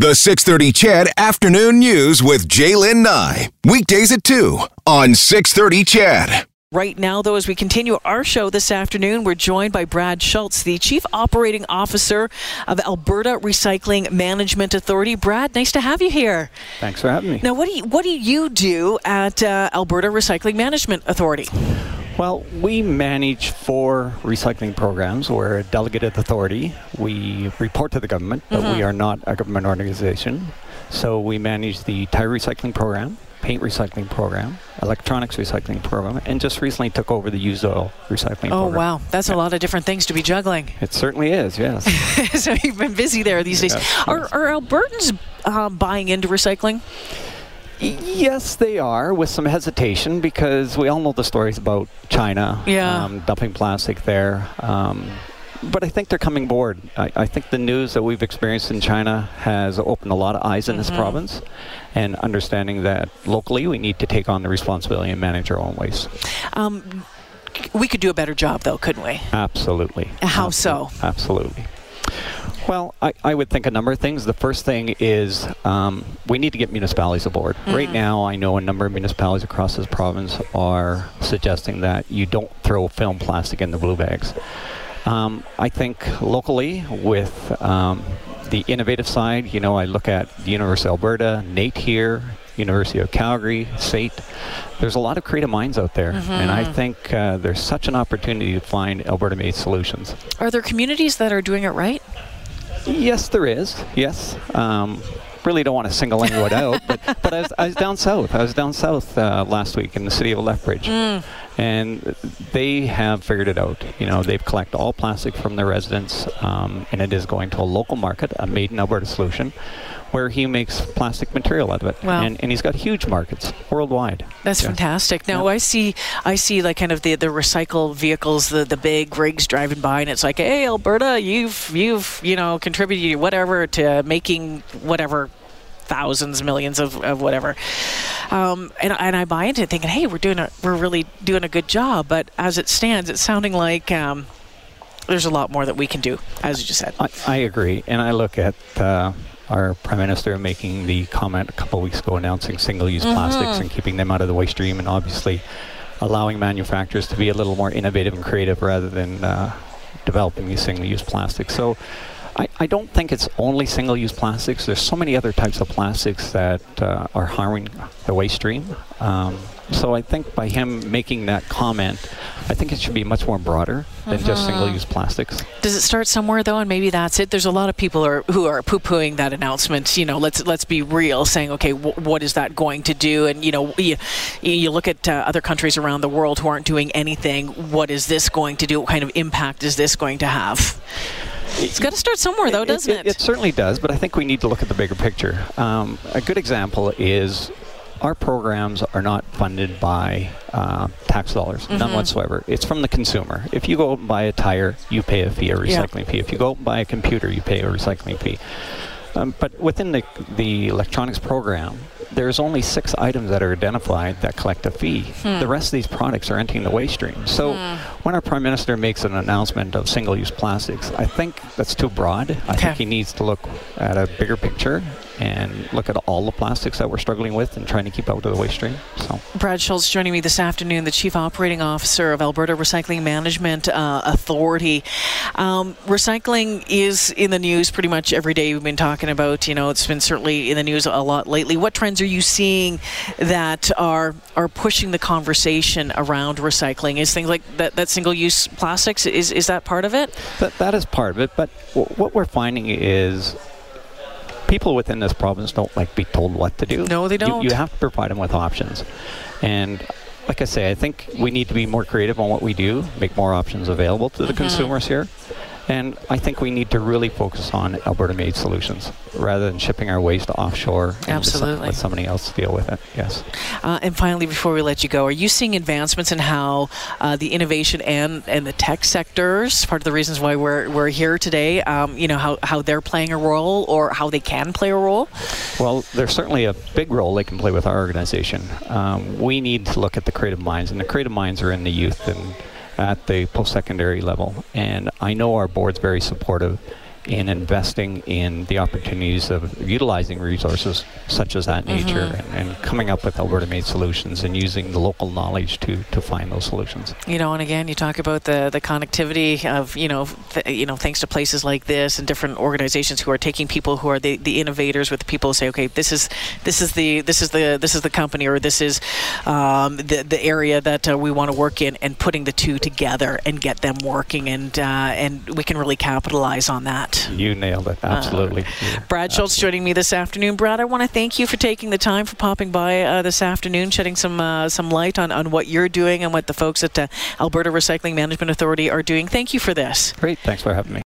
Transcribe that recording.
The 630 CHED Afternoon News with Jaylen Nye. Weekdays at 2 on 630 CHED. Right now, though, as we continue our show this afternoon, we're joined by Brad Schultz, the Chief Operating Officer of Alberta Recycling Management Authority. Brad, nice to have you here. Thanks for having me. Now, what do you, what do you do at uh, Alberta Recycling Management Authority? Well, we manage four recycling programs. We're a delegated authority. We report to the government, but Mm-hmm. we are not a government organization. So we manage the tire recycling program, paint recycling program, electronics recycling program, and just recently took over the used oil recycling program. Oh, program. wow. That's a lot of different things to be juggling. It certainly is, yes. so you've been busy there these days. Yes, Are, are Albertans uh, buying into recycling? Yes, they are, with some hesitation because we all know the stories about China Yeah. um, dumping plastic there. Um, but I think they're coming board. I, I think the news that we've experienced in China has opened a lot of eyes in this province and understanding that locally we need to take on the responsibility and manage our own waste. Um, we could do a better job, though, couldn't we? Absolutely. How so? Absolutely. Well, I, I would think a number of things. The first thing is um, we need to get municipalities aboard. Right now, I know a number of municipalities across this province are suggesting that you don't throw film plastic in the blue bags. Um, I think locally, with um, the innovative side, you know, I look at the University of Alberta, NAIT here, University of Calgary, SAIT. There's a lot of creative minds out there, and I think uh, there's such an opportunity to find Alberta-made solutions. Are there communities that are doing it right? Yes, there is. Yes. Um, really don't want to single anyone out, but, but I, was, I was down south. I was down south uh, last week in the city of Lethbridge, and they have figured it out. You know, they've collected all plastic from their residents, um, and it is going to a local market, a made in Alberta solution, where he makes plastic material out of it. Wow. And, and he's got huge markets worldwide. That's Yeah. fantastic. Now Yeah. I see, I see like kind of the the recycle vehicles, the the big rigs driving by, and it's like, hey, Alberta, you've you've you know contributed whatever to making whatever thousands, millions of, of whatever. Um, and, and I buy into it thinking, hey, we're doing a, we're really doing a good job. But as it stands, it's sounding like um, there's a lot more that we can do, as you just said. I, I agree, and I look at uh, our prime minister making the comment a couple of weeks ago announcing single-use plastics and keeping them out of the waste stream, and obviously allowing manufacturers to be a little more innovative and creative rather than uh, developing these single-use plastics. So. I, I don't think it's only single-use plastics. There's so many other types of plastics that uh, are harming the waste stream. Um, so I think by him making that comment, I think it should be much more broader than just single-use plastics. Does it start somewhere though, and maybe that's it? There's a lot of people are, who are poo-pooing that announcement. You know, let's let's be real, saying, okay, wh- what is that going to do? And you know, you, you look at uh, other countries around the world who aren't doing anything. What is this going to do? What kind of impact is this going to have? It's got to start somewhere, though, doesn't it? It, certainly does, but I think we need to look at the bigger picture. Um, a good example is our programs are not funded by uh, tax dollars, Mm-hmm. none whatsoever. It's from the consumer. If you go out and buy a tire, you pay a fee, a Yeah. recycling fee. If you go out and buy a computer, you pay a recycling fee. Um, but within the, the electronics program, there's only six items that are identified that collect a fee. Hmm. The rest of these products are entering the waste stream. So when our prime minister makes an announcement of single-use plastics, I think that's too broad. I think he needs to look at a bigger picture and look at all the plastics that we're struggling with and trying to keep out of the waste stream. So Brad Schultz joining me this afternoon, the Chief Operating Officer of Alberta Recycling Management uh, Authority. Um, recycling is in the news pretty much every day. We've been talking about, you know, it's been certainly in the news a lot lately. What trends are you seeing that are are pushing the conversation around recycling? Is things like that, that single-use plastics is is that part of it? that, that is part of it. But w- what we're finding is people within this province don't like be told what to do. No, they don't. You, have to provide them with options. And like I say, I think we need to be more creative on what we do, make more options available to the Mm-hmm. consumers here. And I think we need to really focus on Alberta-made solutions rather than shipping our waste offshore and just let somebody else deal with it. Yes. Uh, and finally, before we let you go, are you seeing advancements in how uh, the innovation and, and the tech sectors, part of the reasons why we're, we're here today, um, you know, how, how they're playing a role or how they can play a role? Well, there's certainly a big role they can play with our organization. Um, we need to look at the creative minds, and the creative minds are in the youth and at the post-secondary level. And I know our board's very supportive in investing in the opportunities of utilizing resources such as that nature Mm-hmm. and, and coming up with Alberta made solutions and using the local knowledge to, to find those solutions. You know, and again, you talk about the the connectivity of you know, th- you know, thanks to places like this and different organizations who are taking people who are the, the innovators with the people who say, okay, this is this is the this is the this is the company or this is um, the the area that uh, we want to work in, and putting the two together and get them working, and uh, and we can really capitalize on that. You nailed it, absolutely. Uh, Brad Schultz joining me this afternoon. Brad, I want to thank you for taking the time for popping by uh, this afternoon, shedding some uh, some light on, on what you're doing and what the folks at uh, Alberta Recycling Management Authority are doing. Thank you for this. Great, thanks for having me.